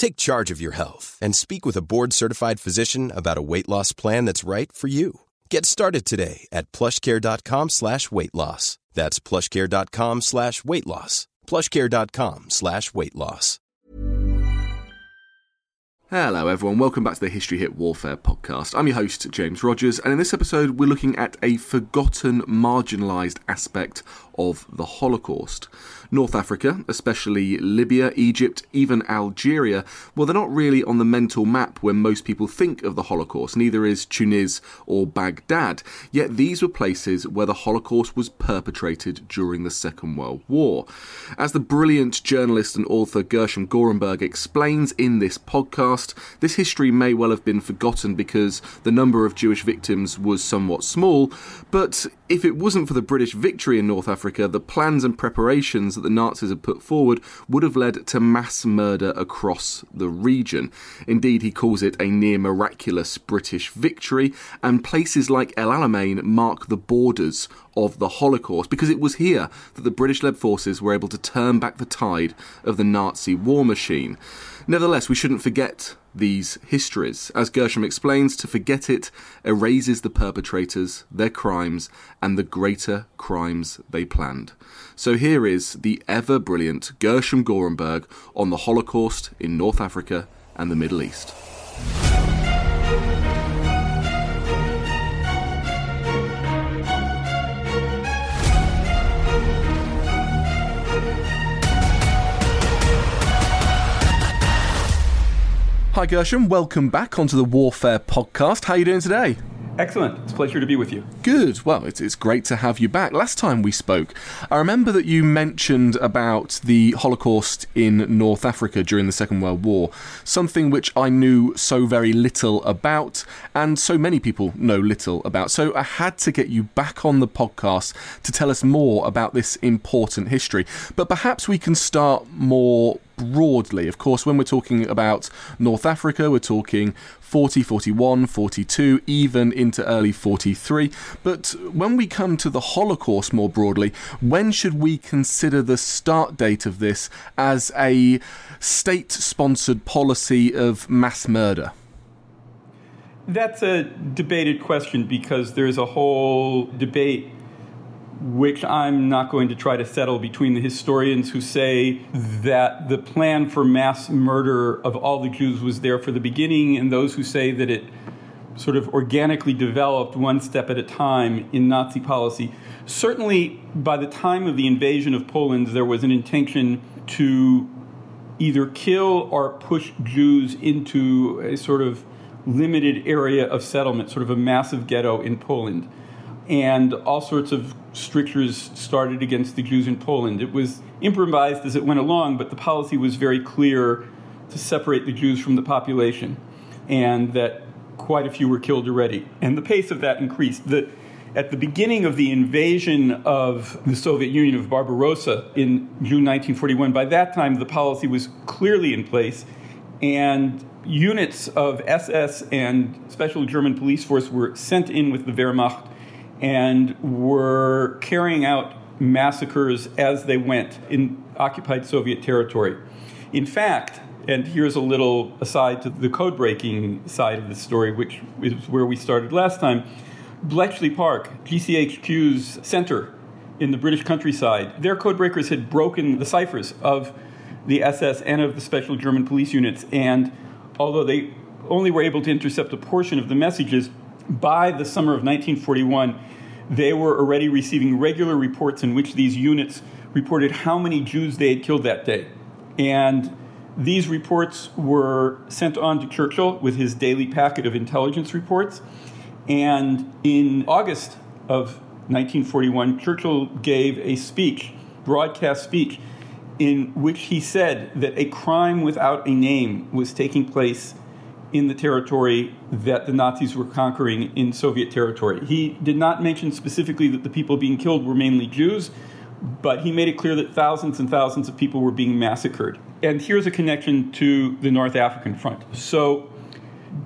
Take charge of your health and speak with a board-certified physician about a weight loss plan that's right for you. Get started today at plushcare.com slash weight loss. That's plushcare.com slash weight loss. plushcare.com slash weight loss. Hello, everyone. Welcome back to the History Hit Warfare podcast. I'm your host, James Rogers, and in this episode, we're looking at a forgotten, marginalised aspect of the Holocaust. North Africa, especially Libya, Egypt, even Algeria, well, they're not really on the mental map when most people think of the Holocaust, neither is Tunis or Baghdad. Yet these were places where the Holocaust was perpetrated during the Second World War. As the brilliant journalist and author Gershom Gorenberg explains in this podcast, this history may well have been forgotten because the number of Jewish victims was somewhat small, but if it wasn't for the British victory in North Africa, the plans and preparations that the Nazis had put forward would have led to mass murder across the region. Indeed, he calls it a near miraculous British victory, and places like El Alamein mark the borders of the Holocaust because it was here that the British led forces were able to turn back the tide of the Nazi war machine. Nevertheless, we shouldn't forget these histories. As Gershom explains, to forget it erases the perpetrators, their crimes, and the greater crimes they planned. So here is the ever brilliant Gershom Gorenberg on the Holocaust in North Africa and the Middle East. Hi Gershom, welcome back onto the Warfare podcast. How are you doing today? Excellent. It's a pleasure to be with you. Good. Well, it's, it's great to have you back. Last time we spoke, I remember that you mentioned about the Holocaust in North Africa during the Second World War, something which I knew so very little about, and so many people know little about. So I had to get you back on the podcast to tell us more about this important history. But perhaps we can start more broadly. Of course, when we're talking about North Africa, we're talking 40, 41, 42, even into early 43. But when we come to the Holocaust more broadly, when should we consider the start date of this as a state sponsored policy of mass murder? That's a debated question because there's a whole debate which I'm not going to try to settle between the historians who say that the plan for mass murder of all the Jews was there for the beginning, and those who say that it sort of organically developed one step at a time in Nazi policy. Certainly, by the time of the invasion of Poland, there was an intention to either kill or push Jews into a sort of limited area of settlement, sort of a massive ghetto in Poland and all sorts of strictures started against the Jews in Poland. It was improvised as it went along, but the policy was very clear to separate the Jews from the population, and that quite a few were killed already. And the pace of that increased. The, at the beginning of the invasion of the Soviet Union of Barbarossa in June 1941, by that time the policy was clearly in place, and units of SS and special German police force were sent in with the Wehrmacht and were carrying out massacres as they went in occupied Soviet territory. In fact, and here's a little aside to the code breaking side of the story, which is where we started last time. Bletchley Park, GCHQ's center in the British countryside, their code breakers had broken the ciphers of the SS and of the special German police units. And although they only were able to intercept a portion of the messages, By the summer of 1941, they were already receiving regular reports in which these units reported how many Jews they had killed that day. And these reports were sent on to Churchill with his daily packet of intelligence reports. And in August of 1941, Churchill gave a speech, broadcast speech, in which he said that a crime without a name was taking place in the territory that the Nazis were conquering in Soviet territory. He did not mention specifically that the people being killed were mainly Jews, but he made it clear that thousands and thousands of people were being massacred. And here's a connection to the North African front. So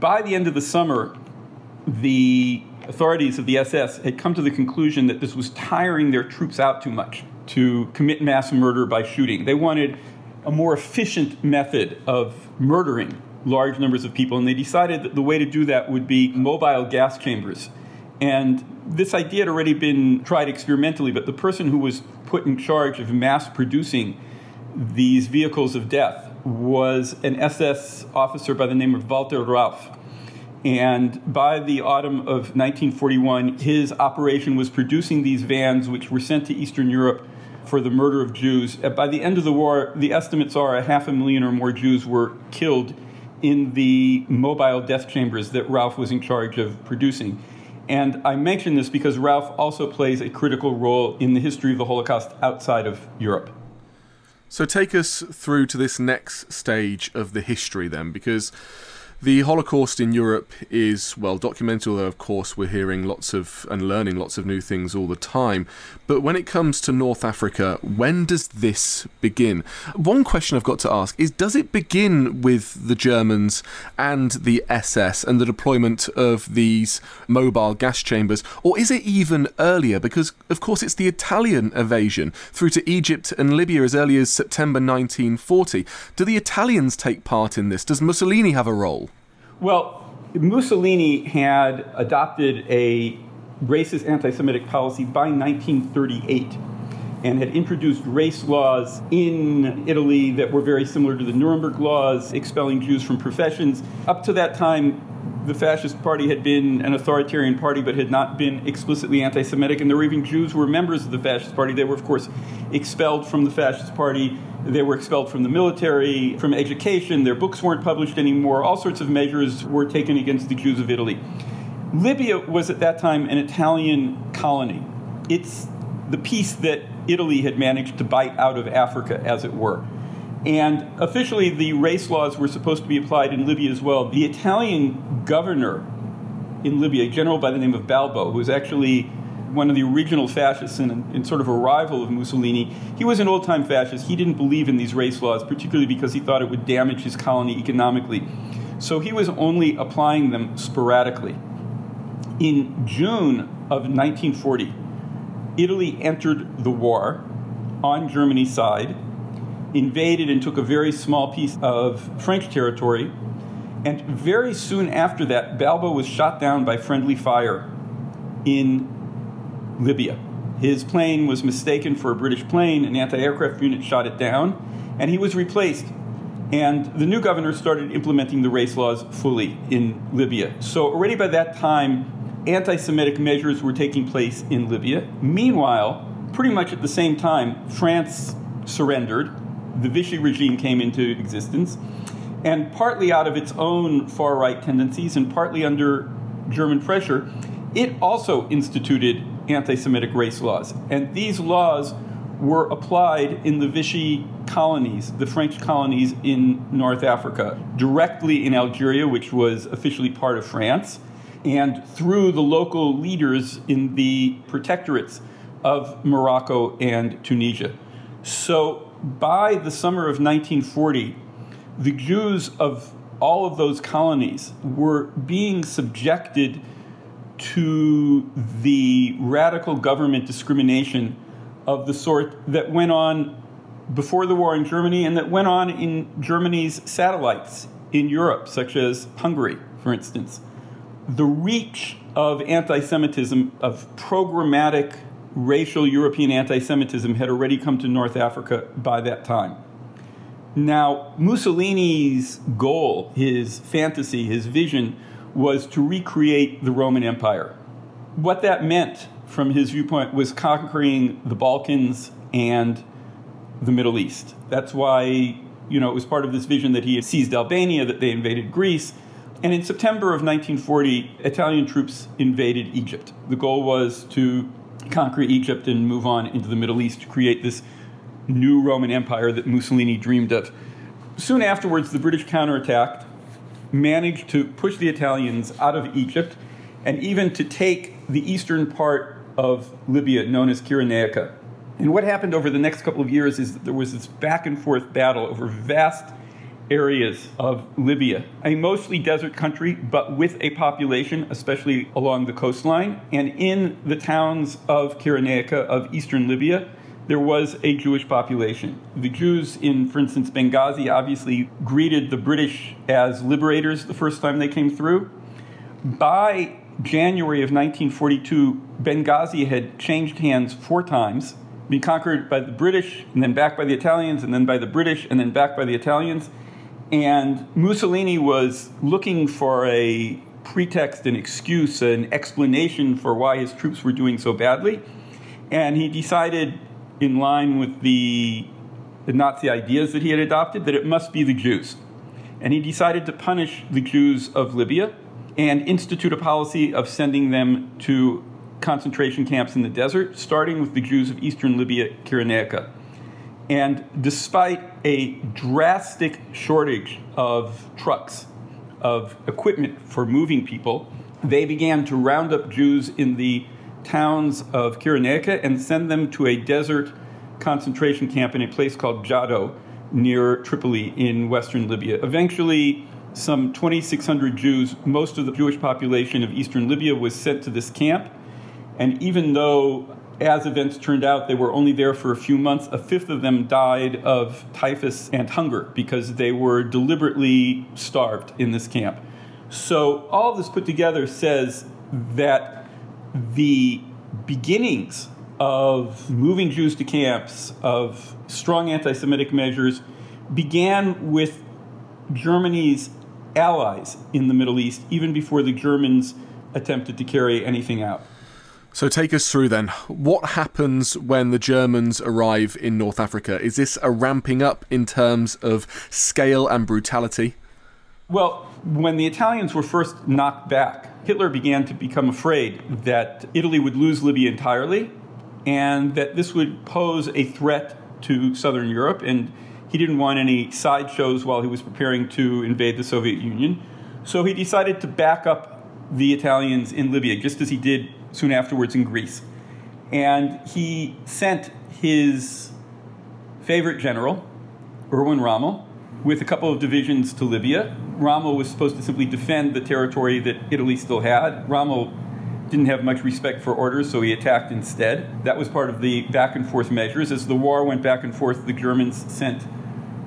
by the end of the summer, the authorities of the SS had come to the conclusion that this was tiring their troops out too much to commit mass murder by shooting. They wanted a more efficient method of murdering large numbers of people, and they decided that the way to do that would be mobile gas chambers. And this idea had already been tried experimentally, but the person who was put in charge of mass producing these vehicles of death was an SS officer by the name of Walter Rauff. And by the autumn of 1941, his operation was producing these vans, which were sent to Eastern Europe for the murder of Jews. Uh, by the end of the war, the estimates are a half a million or more Jews were killed in the mobile death chambers that Rauff was in charge of producing. And I mention this because Rauff also plays a critical role in the history of the Holocaust outside of Europe. So take us through to this next stage of the history then, because the Holocaust in Europe is well documented, although of course we're hearing lots of and learning lots of new things all the time. But when it comes to North Africa, when does this begin? One question I've got to ask is Does it begin with the Germans and the SS and the deployment of these mobile gas chambers, or is it even earlier? Because, of course, it's the Italian invasion through to Egypt and Libya as early as September 1940. Do the Italians take part in this? Does Mussolini have a role? Well, Mussolini had adopted a racist anti Semitic policy by 1938 and had introduced race laws in Italy that were very similar to the Nuremberg laws, expelling Jews from professions. Up to that time, the fascist party had been an authoritarian party but had not been explicitly anti Semitic, and were even Jews who were members of the fascist party. They were, of course, expelled from the fascist party. They were expelled from the military, from education. Their books weren't published anymore. All sorts of measures were taken against the Jews of Italy. Libya was at that time an Italian colony. It's the piece that Italy had managed to bite out of Africa, as it were. And officially, the race laws were supposed to be applied in Libya as well. The Italian governor in Libya, a general by the name of Balbo, who was actually one of the original fascists and, and sort of a rival of Mussolini, he was an old time fascist. He didn't believe in these race laws, particularly because he thought it would damage his colony economically. So he was only applying them sporadically. In June of 1940, Italy entered the war on Germany's side, invaded and took a very small piece of French territory, and very soon after that, Balbo was shot down by friendly fire in Libya. His plane was mistaken for a British plane, an anti aircraft unit shot it down, and he was replaced. And the new governor started implementing the race laws fully in Libya. So, already by that time, anti Semitic measures were taking place in Libya. Meanwhile, pretty much at the same time, France surrendered. The Vichy regime came into existence. And partly out of its own far right tendencies and partly under German pressure, it also instituted anti Semitic race laws. And these laws were applied in the Vichy colonies, the French colonies in North Africa, directly in Algeria, which was officially part of France and through the local leaders in the protectorates of Morocco and Tunisia. So by the summer of 1940, the Jews of all of those colonies were being subjected to the radical government discrimination of the sort that went on before the war in Germany and that went on in Germany's satellites in Europe, such as Hungary, for instance. The reach of anti Semitism, of programmatic racial European anti Semitism, had already come to North Africa by that time. Now, Mussolini's goal, his fantasy, his vision, was to recreate the Roman Empire. What that meant, from his viewpoint, was conquering the Balkans and the Middle East. That's why, you know, it was part of this vision that he had seized Albania, that they invaded Greece. And in September of 1940, Italian troops invaded Egypt. The goal was to conquer Egypt and move on into the Middle East to create this new Roman Empire that Mussolini dreamed of. Soon afterwards, the British counterattacked, managed to push the Italians out of Egypt, and even to take the eastern part of Libya, known as Cyrenaica. And what happened over the next couple of years is that there was this back and forth battle over vast areas of Libya, a mostly desert country, but with a population, especially along the coastline. And in the towns of Cyrenaica of eastern Libya, there was a Jewish population. The Jews in, for instance, Benghazi obviously greeted the British as liberators the first time they came through. By January of 1942, Benghazi had changed hands four times, been conquered by the British, and then back by the Italians, and then by the British, and then back by the Italians. And Mussolini was looking for a pretext, an excuse, an explanation for why his troops were doing so badly. And he decided, in line with the, the Nazi ideas that he had adopted, that it must be the Jews. And he decided to punish the Jews of Libya and institute a policy of sending them to concentration camps in the desert, starting with the Jews of eastern Libya, Cyrenaica. And despite a drastic shortage of trucks, of equipment for moving people, they began to round up Jews in the towns of Cyrenaica and send them to a desert concentration camp in a place called Jado near Tripoli in western Libya. Eventually, some 2,600 Jews, most of the Jewish population of eastern Libya, was sent to this camp. And even though as events turned out, they were only there for a few months. A fifth of them died of typhus and hunger because they were deliberately starved in this camp. So, all this put together says that the beginnings of moving Jews to camps, of strong anti Semitic measures, began with Germany's allies in the Middle East, even before the Germans attempted to carry anything out. So take us through then. What happens when the Germans arrive in North Africa? Is this a ramping up in terms of scale and brutality? Well, when the Italians were first knocked back, Hitler began to become afraid that Italy would lose Libya entirely and that this would pose a threat to southern Europe. And he didn't want any sideshows while he was preparing to invade the Soviet Union. So he decided to back up the Italians in Libya, just as he did soon afterwards in Greece. And he sent his favorite general, Erwin Rommel, with a couple of divisions to Libya. Rommel was supposed to simply defend the territory that Italy still had. Rommel didn't have much respect for orders, so he attacked instead. That was part of the back and forth measures. As the war went back and forth, the Germans sent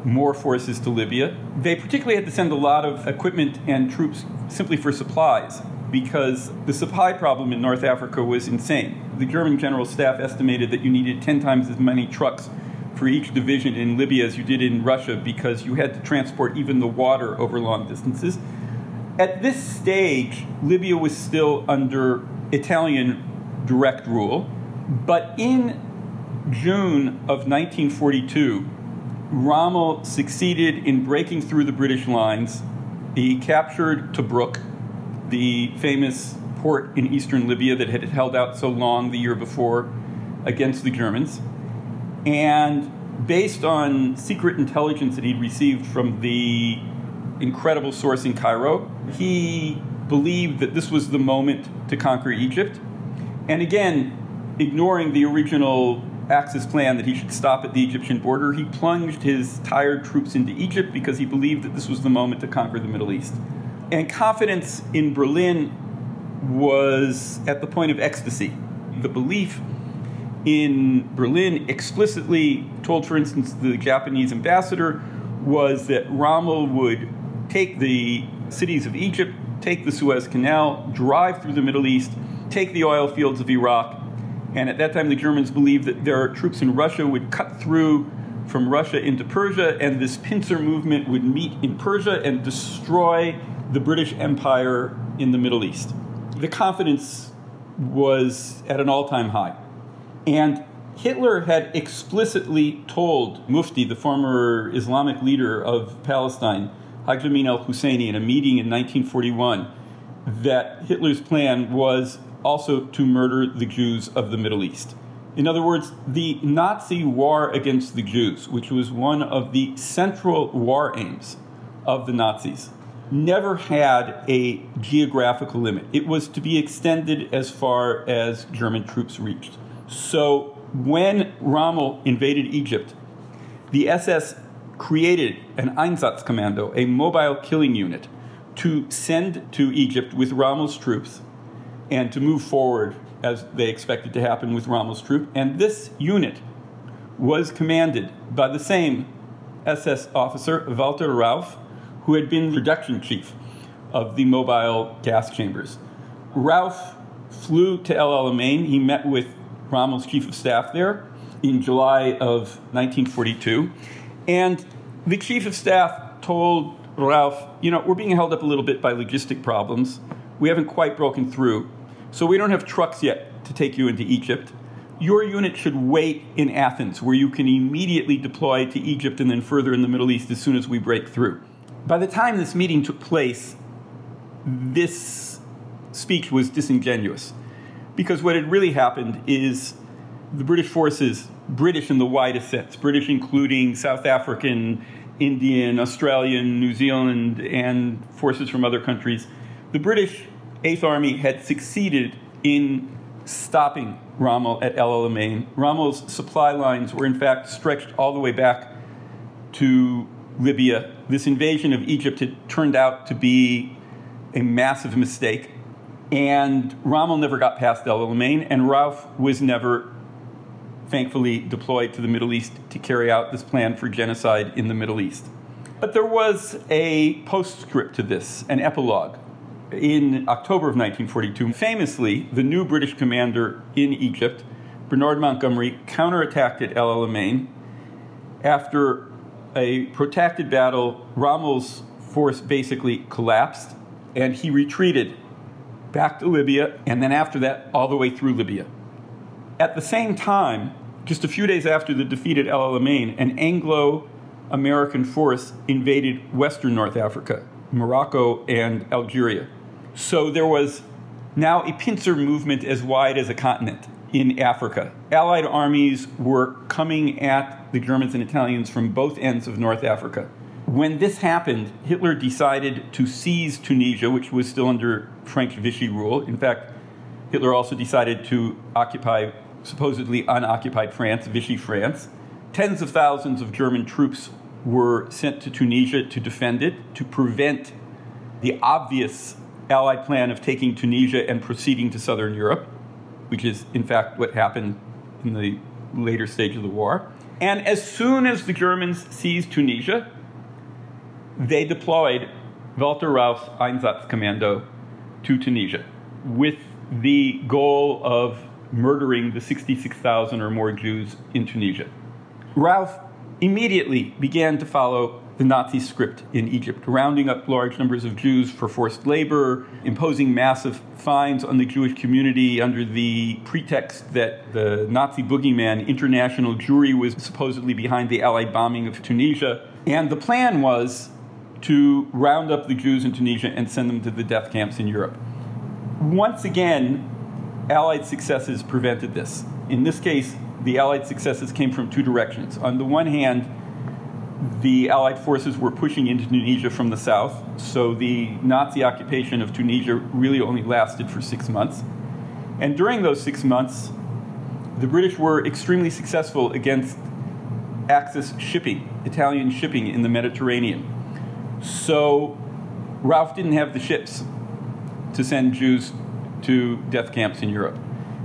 more forces to Libya. They particularly had to send a lot of equipment and troops simply for supplies because the supply problem in North Africa was insane. The German general staff estimated that you needed 10 times as many trucks for each division in Libya as you did in Russia because you had to transport even the water over long distances. At this stage, Libya was still under Italian direct rule, but in June of 1942, Rommel succeeded in breaking through the British lines. He captured Tobruk, the famous port in eastern Libya that had held out so long the year before against the Germans. And based on secret intelligence that he'd received from the incredible source in Cairo, he believed that this was the moment to conquer Egypt. And again, ignoring the original Axis plan that he should stop at the Egyptian border, he plunged his tired troops into Egypt because he believed that this was the moment to conquer the Middle East. And confidence in Berlin was at the point of ecstasy. The belief in Berlin explicitly told, for instance, the Japanese ambassador was that Rommel would take the cities of Egypt, take the Suez Canal, drive through the Middle East, take the oil fields of Iraq. And at that time, the Germans believed that their troops in Russia would cut through from Russia into Persia, and this pincer movement would meet in Persia and destroy the British Empire in the Middle East. The confidence was at an all time high. And Hitler had explicitly told Mufti, the former Islamic leader of Palestine, Haj Amin al Husseini, in a meeting in 1941, that Hitler's plan was also to murder the Jews of the Middle East. In other words, the Nazi war against the Jews, which was one of the central war aims of the Nazis, never had a geographical limit. It was to be extended as far as German troops reached. So when Rommel invaded Egypt, the SS created an Einsatzkommando, a mobile killing unit, to send to Egypt with Rommel's troops and to move forward as they expected to happen with Rommel's troop. And this unit was commanded by the same SS officer, Walter Rauff, who had been the production chief of the mobile gas chambers. Rauff flew to El Alamein. He met with Rommel's chief of staff there in July of 1942. And the chief of staff told Rauff, you know, we're being held up a little bit by logistic problems. We haven't quite broken through. So we don't have trucks yet to take you into Egypt. Your unit should wait in Athens, where you can immediately deploy to Egypt and then further in the Middle East as soon as we break through. By the time this meeting took place, this speech was disingenuous. Because what had really happened is the British forces, British in the widest sense, British including South African, Indian, Australian, New Zealand, and forces from other countries, the British Eighth Army had succeeded in stopping Rommel at El Alamein. Rommel's supply lines were in fact stretched all the way back to Libya. This invasion of Egypt had turned out to be a massive mistake. And Rommel never got past El Alamein, and Rauff was never, thankfully, deployed to the Middle East to carry out this plan for genocide in the Middle East. But there was a postscript to this, an epilogue. In October of 1942, famously, the new British commander in Egypt, Bernard Montgomery, counterattacked at El Alamein. After a protracted battle, Rommel's force basically collapsed, and he retreated back to Libya, and then after that, all the way through Libya. At the same time, just a few days after the defeat at El Alamein, an Anglo American force invaded Western North Africa, Morocco, and Algeria. So there was now a pincer movement as wide as a continent in Africa. Allied armies were coming at the Germans and Italians from both ends of North Africa. When this happened, Hitler decided to seize Tunisia, which was still under French Vichy rule. In fact, Hitler also decided to occupy supposedly unoccupied France, Vichy France. Tens of thousands of German troops were sent to Tunisia to defend it, to prevent the obvious Allied plan of taking Tunisia and proceeding to southern Europe, which is in fact what happened in the later stage of the war. And as soon as the Germans seized Tunisia, they deployed Walter Rauff's Einsatzkommando to Tunisia with the goal of murdering the 66,000 or more Jews in Tunisia. Rauff immediately began to follow the Nazi script in Egypt, rounding up large numbers of Jews for forced labor, imposing massive fines on the Jewish community under the pretext that the Nazi boogeyman international Jewry was supposedly behind the Allied bombing of Tunisia. And the plan was to round up the Jews in Tunisia and send them to the death camps in Europe. Once again, Allied successes prevented this. In this case, the Allied successes came from two directions. On the one hand, the Allied forces were pushing into Tunisia from the south, so the Nazi occupation of Tunisia really only lasted for six months. And during those six months, the British were extremely successful against Axis shipping, Italian shipping in the Mediterranean. So Rauff didn't have the ships to send Jews to death camps in Europe.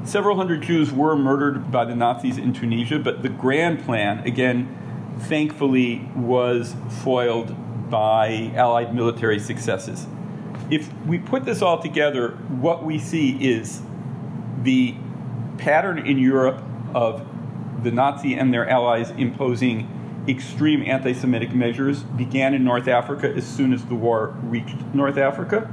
Several hundred Jews were murdered by the Nazis in Tunisia, but the grand plan, again, thankfully, was foiled by Allied military successes. If we put this all together, what we see is the pattern in Europe of the Nazi and their allies imposing extreme anti Semitic measures began in North Africa as soon as the war reached North Africa.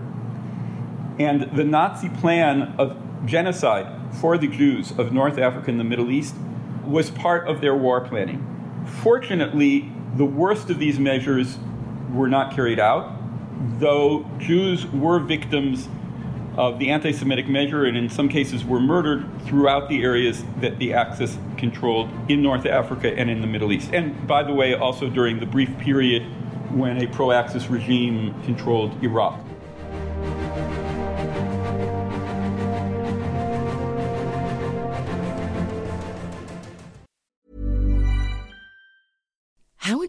And the Nazi plan of genocide for the Jews of North Africa and the Middle East was part of their war planning. Fortunately, the worst of these measures were not carried out, though Jews were victims of the anti Semitic measure and in some cases were murdered throughout the areas that the Axis controlled in North Africa and in the Middle East. And by the way, also during the brief period when a pro Axis regime controlled Iraq.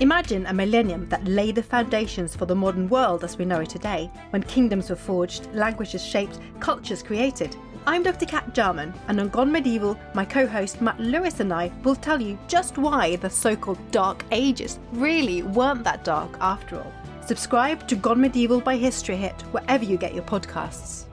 Imagine a millennium that laid the foundations for the modern world as we know it today, when kingdoms were forged, languages shaped, cultures created. I'm Dr. Kat Jarman, and on Gone Medieval, my co host Matt Lewis and I will tell you just why the so called Dark Ages really weren't that dark after all. Subscribe to Gone Medieval by History Hit wherever you get your podcasts.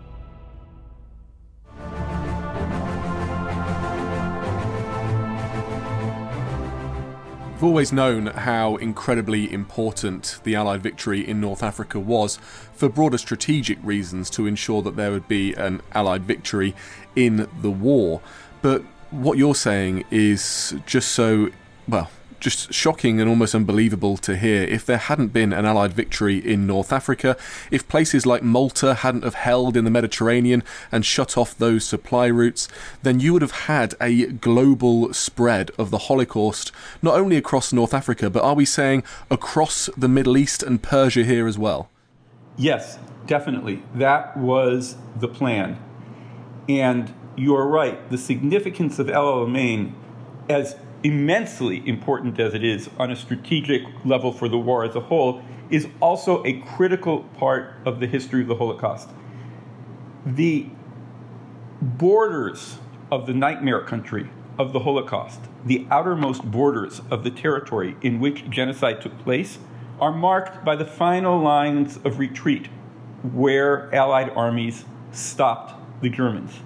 We've always known how incredibly important the Allied victory in North Africa was for broader strategic reasons to ensure that there would be an Allied victory in the war. But what you're saying is just so, well, just shocking and almost unbelievable to hear. If there hadn't been an Allied victory in North Africa, if places like Malta hadn't have held in the Mediterranean and shut off those supply routes, then you would have had a global spread of the Holocaust, not only across North Africa, but are we saying across the Middle East and Persia here as well? Yes, definitely. That was the plan. And you're right, the significance of El Alamein as immensely important as it is on a strategic level for the war as a whole, is also a critical part of the history of the Holocaust. The borders of the nightmare country of the Holocaust, the outermost borders of the territory in which genocide took place, are marked by the final lines of retreat where Allied armies stopped the Germans.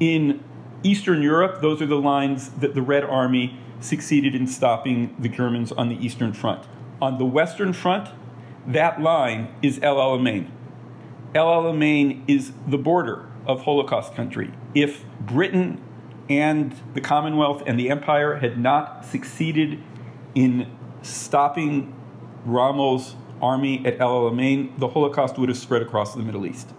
In Eastern Europe, those are the lines that the Red Army succeeded in stopping the Germans on the Eastern Front. On the Western Front, that line is El Alamein. El Alamein is the border of Holocaust country. If Britain and the Commonwealth and the Empire had not succeeded in stopping Rommel's army at El Alamein, the Holocaust would have spread across the Middle East.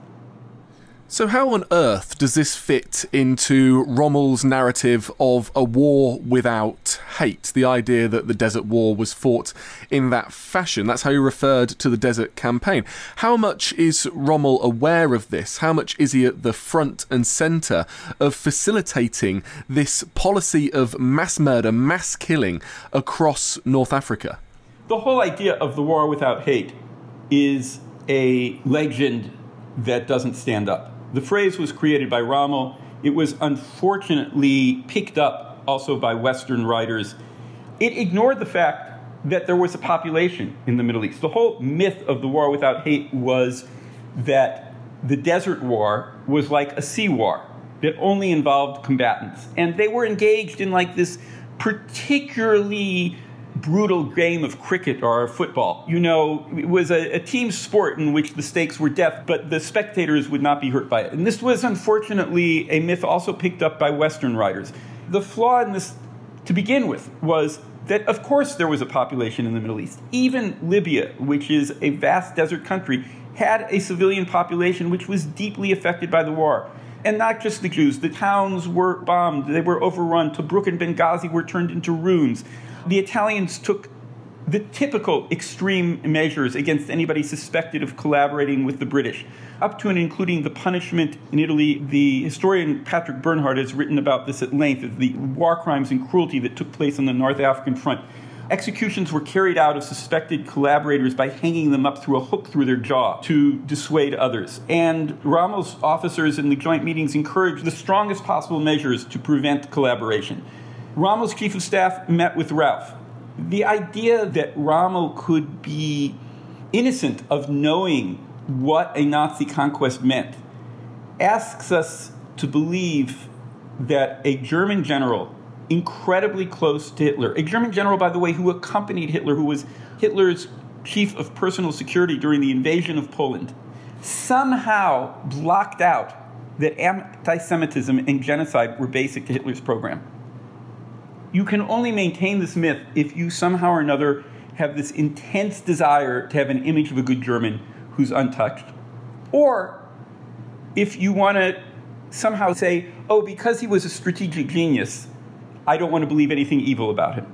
So, how on earth does this fit into Rommel's narrative of a war without hate? The idea that the Desert War was fought in that fashion. That's how he referred to the Desert Campaign. How much is Rommel aware of this? How much is he at the front and centre of facilitating this policy of mass murder, mass killing across North Africa? The whole idea of the war without hate is a legend that doesn't stand up the phrase was created by Rommel. It was unfortunately picked up also by Western writers. It ignored the fact that there was a population in the Middle East. The whole myth of the war without hate was that the desert war was like a sea war that only involved combatants. And they were engaged in like this particularly brutal game of cricket or football. You know, it was a, a, team sport in which the stakes were death, but the spectators would not be hurt by it. And this was unfortunately a myth also picked up by Western writers. The flaw in this, to begin with, was that of course there was a population in the Middle East. Even Libya, which is a vast desert country, had a civilian population which was deeply affected by the war. And not just the Jews, the towns were bombed, they were overrun. Tobruk and Benghazi were turned into ruins. The Italians took the typical extreme measures against anybody suspected of collaborating with the British, up to and including the punishment in Italy. The historian Patrick Bernhard has written about this at length of the war crimes and cruelty that took place on the North African front. Executions were carried out of suspected collaborators by hanging them up through a hook through their jaw to dissuade others. And Rommel's officers in the joint meetings encouraged the strongest possible measures to prevent collaboration. Rommel's chief of staff met with Rauff. The idea that Rommel could be innocent of knowing what a Nazi conquest meant asks us to believe that a German general incredibly close to Hitler, a German general, by the way, who accompanied Hitler, who was Hitler's chief of personal security during the invasion of Poland, somehow blocked out that anti Semitism and genocide were basic to Hitler's program you can only maintain this myth if you somehow or another have this intense desire to have an image of a good German who's untouched. Or if you want to somehow say, oh, because he was a strategic genius, I don't want to believe anything evil about him,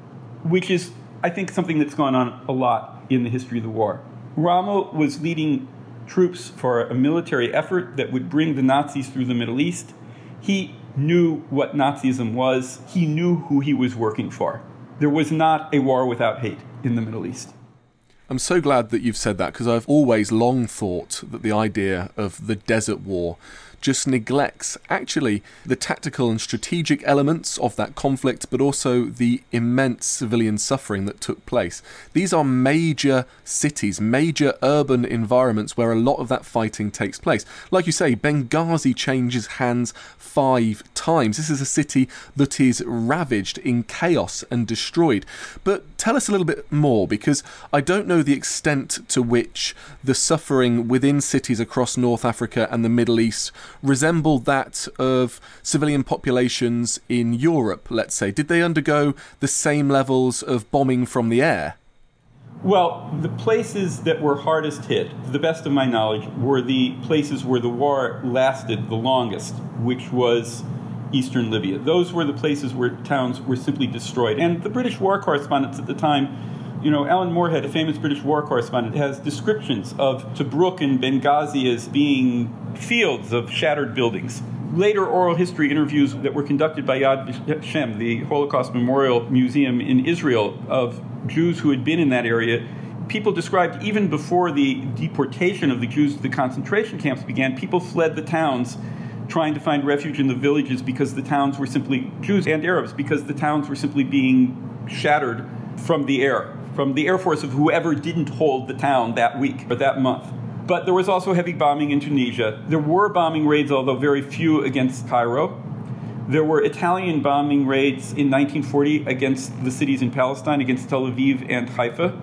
which is, I think, something that's gone on a lot in the history of the war. Rommel was leading troops for a military effort that would bring the Nazis through the Middle East. He knew what Nazism was, he knew who he was working for. There was not a war without hate in the Middle East. I'm so glad that you've said that because I've always long thought that the idea of the desert war just neglects actually the tactical and strategic elements of that conflict, but also the immense civilian suffering that took place. These are major cities, major urban environments where a lot of that fighting takes place. Like you say, Benghazi changes hands five times. This is a city that is ravaged in chaos and destroyed. But tell us a little bit more because I don't know the extent to which the suffering within cities across North Africa and the Middle East resembled that of civilian populations in Europe, let's say? Did they undergo the same levels of bombing from the air? Well, the places that were hardest hit, to the best of my knowledge, were the places where the war lasted the longest, which was eastern Libya. Those were the places where towns were simply destroyed. And the British war correspondents at the time you know, Alan Moorehead, a famous British war correspondent, has descriptions of Tobruk and Benghazi as being fields of shattered buildings. Later oral history interviews that were conducted by Yad Vashem, the Holocaust Memorial Museum in Israel, of Jews who had been in that area, people described even before the deportation of the Jews to the concentration camps began, people fled the towns trying to find refuge in the villages because the towns were simply Jews and Arabs because the towns were simply being shattered from the air from the Air Force of whoever didn't hold the town that week or that month. But there was also heavy bombing in Tunisia. There were bombing raids, although very few, against Cairo. There were Italian bombing raids in 1940 against the cities in Palestine, against Tel Aviv and Haifa.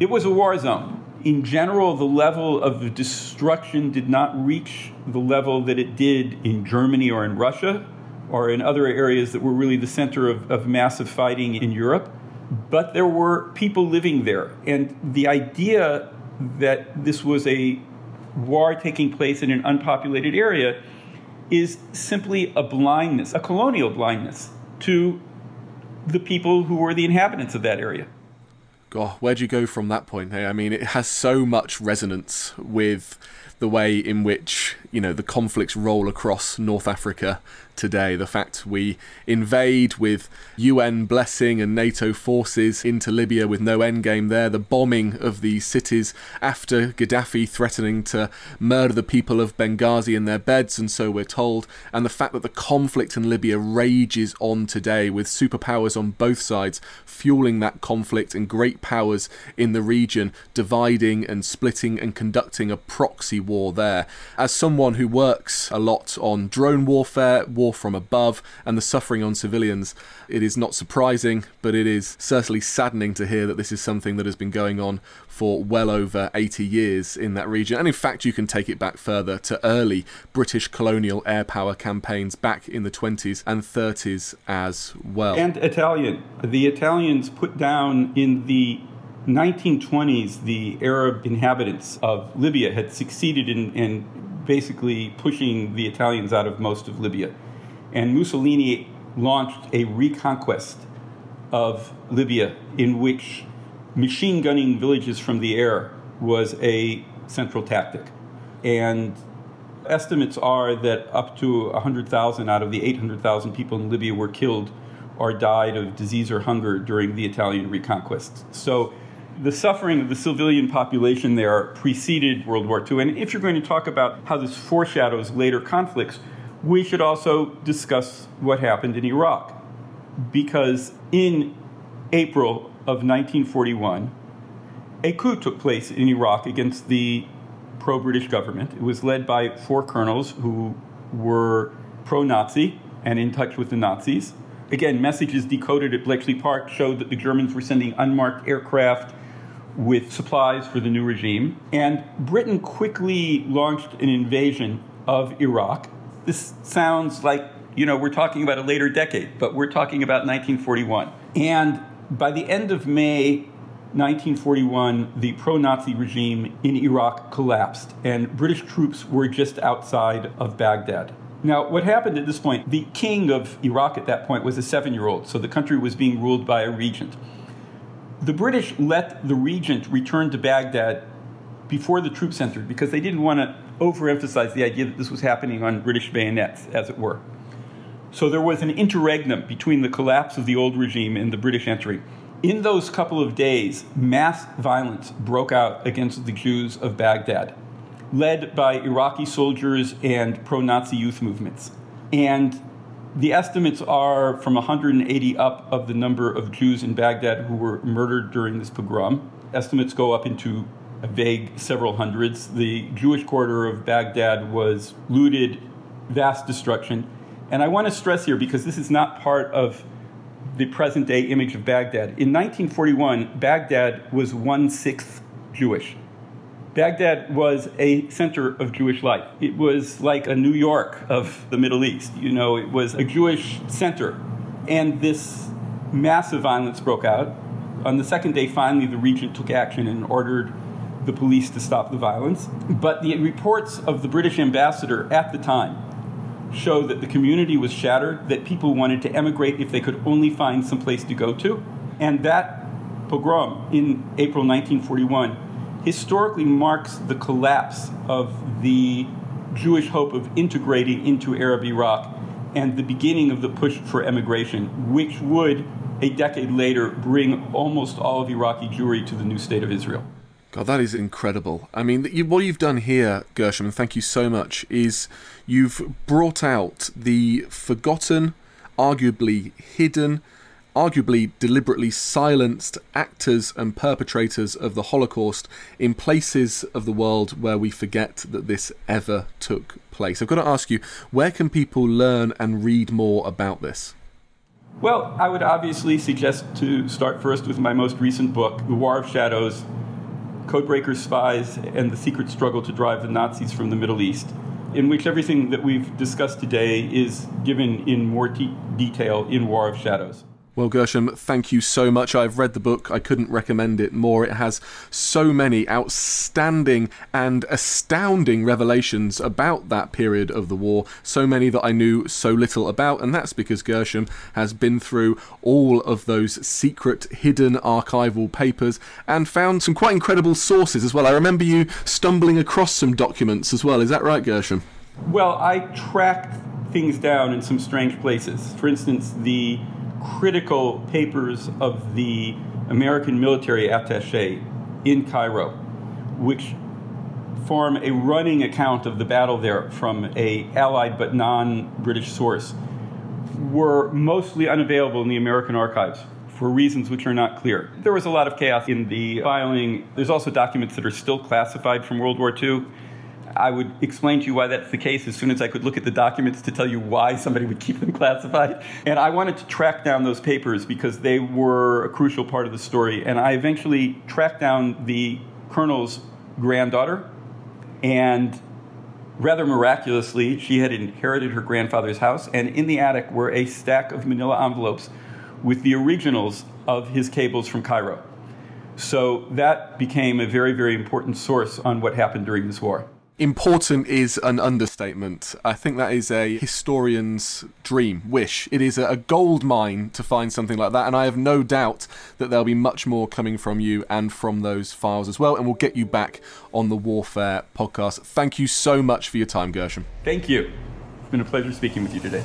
It was a war zone. In general, the level of destruction did not reach the level that it did in Germany or in Russia or in other areas that were really the center of, of massive fighting in Europe but there were people living there. And the idea that this was a war taking place in an unpopulated area is simply a blindness, a colonial blindness to the people who were the inhabitants of that area. God, where'd you go from that point? Hey, I mean, it has so much resonance with the way in which you know the conflicts roll across North Africa today. The fact we invade with UN blessing and NATO forces into Libya with no endgame there, the bombing of these cities after Gaddafi threatening to murder the people of Benghazi in their beds, and so we're told, and the fact that the conflict in Libya rages on today with superpowers on both sides fueling that conflict and great powers in the region dividing and splitting and conducting a proxy war there. As someone who works a lot on drone warfare, war from above, and the suffering on civilians, it is not surprising, but it is certainly saddening to hear that this is something that has been going on for well over 80 years in that region. And in fact, you can take it back further to early British colonial air power campaigns back in the 20s and 30s as well. And Italian. The Italians put down in the 1920s, the Arab inhabitants of Libya had succeeded in, in basically pushing the Italians out of most of Libya. And Mussolini launched a reconquest of Libya in which machine gunning villages from the air was a central tactic. And estimates are that up to 100,000 out of the 800,000 people in Libya were killed or died of disease or hunger during the Italian reconquest. So the suffering of the civilian population there preceded World War II. And if you're going to talk about how this foreshadows later conflicts, we should also discuss what happened in Iraq. Because in April of 1941, a coup took place in Iraq against the pro British government. It was led by four colonels who were pro Nazi and in touch with the Nazis. Again, messages decoded at Bletchley Park showed that the Germans were sending unmarked aircraft with supplies for the new regime. And Britain quickly launched an invasion of Iraq. This sounds like, you know, we're talking about a later decade, but we're talking about 1941. And by the end of May 1941, the pro Nazi regime in Iraq collapsed, and British troops were just outside of Baghdad. Now, what happened at this point, the king of Iraq at that point was a seven year old, so the country was being ruled by a regent. The British let the regent return to Baghdad before the troops entered because they didn't want to overemphasize the idea that this was happening on British bayonets, as it were. So there was an interregnum between the collapse of the old regime and the British entry. In those couple of days, mass violence broke out against the Jews of Baghdad, led by Iraqi soldiers and pro Nazi youth movements. And the estimates are from 180 up of the number of Jews in Baghdad who were murdered during this pogrom. Estimates go up into a vague several hundreds. The Jewish quarter of Baghdad was looted, vast destruction. And I want to stress here, because this is not part of the present day image of Baghdad. In 1941, Baghdad was one sixth Jewish. Baghdad was a center of Jewish life. It was like a New York of the Middle East. You know, it was a Jewish center. And this massive violence broke out. On the second day, finally, the regent took action and ordered the police to stop the violence. But the reports of the British ambassador at the time show that the community was shattered, that people wanted to emigrate if they could only find some place to go to. And that pogrom in April 1941 historically marks the collapse of the Jewish hope of integrating into Arab Iraq and the beginning of the push for emigration, which would, a decade later, bring almost all of Iraqi Jewry to the new state of Israel. God, that is incredible. I mean, what you've done here, Gershom, and thank you so much, is you've brought out the forgotten, arguably hidden, arguably deliberately silenced actors and perpetrators of the Holocaust in places of the world where we forget that this ever took place. I've got to ask you, where can people learn and read more about this? Well, I would obviously suggest to start first with my most recent book, The War of Shadows Codebreakers, Spies, and the Secret Struggle to Drive the Nazis from the Middle East, in which everything that we've discussed today is given in more te- detail in War of Shadows. Well, Gershom, thank you so much. I've read the book. I couldn't recommend it more. It has so many outstanding and astounding revelations about that period of the war, so many that I knew so little about, and that's because Gershom has been through all of those secret, hidden archival papers and found some quite incredible sources as well. I remember you stumbling across some documents as well. Is that right, Gershom? Well, I tracked things down in some strange places. For instance, the critical papers of the American military attache in Cairo, which form a running account of the battle there from a allied but non-British source, were mostly unavailable in the American archives for reasons which are not clear. There was a lot of chaos in the filing. There's also documents that are still classified from World War II I would explain to you why that's the case as soon as I could look at the documents to tell you why somebody would keep them classified. And I wanted to track down those papers because they were a crucial part of the story. And I eventually tracked down the colonel's granddaughter. And rather miraculously, she had inherited her grandfather's house. And in the attic were a stack of manila envelopes with the originals of his cables from Cairo. So that became a very, very important source on what happened during this war. Important is an understatement. I think that is a historian's dream, wish. It is a gold mine to find something like that, and I have no doubt that there'll be much more coming from you and from those files as well, and we'll get you back on the Warfare podcast. Thank you so much for your time, Gershom. Thank you. It's been a pleasure speaking with you today.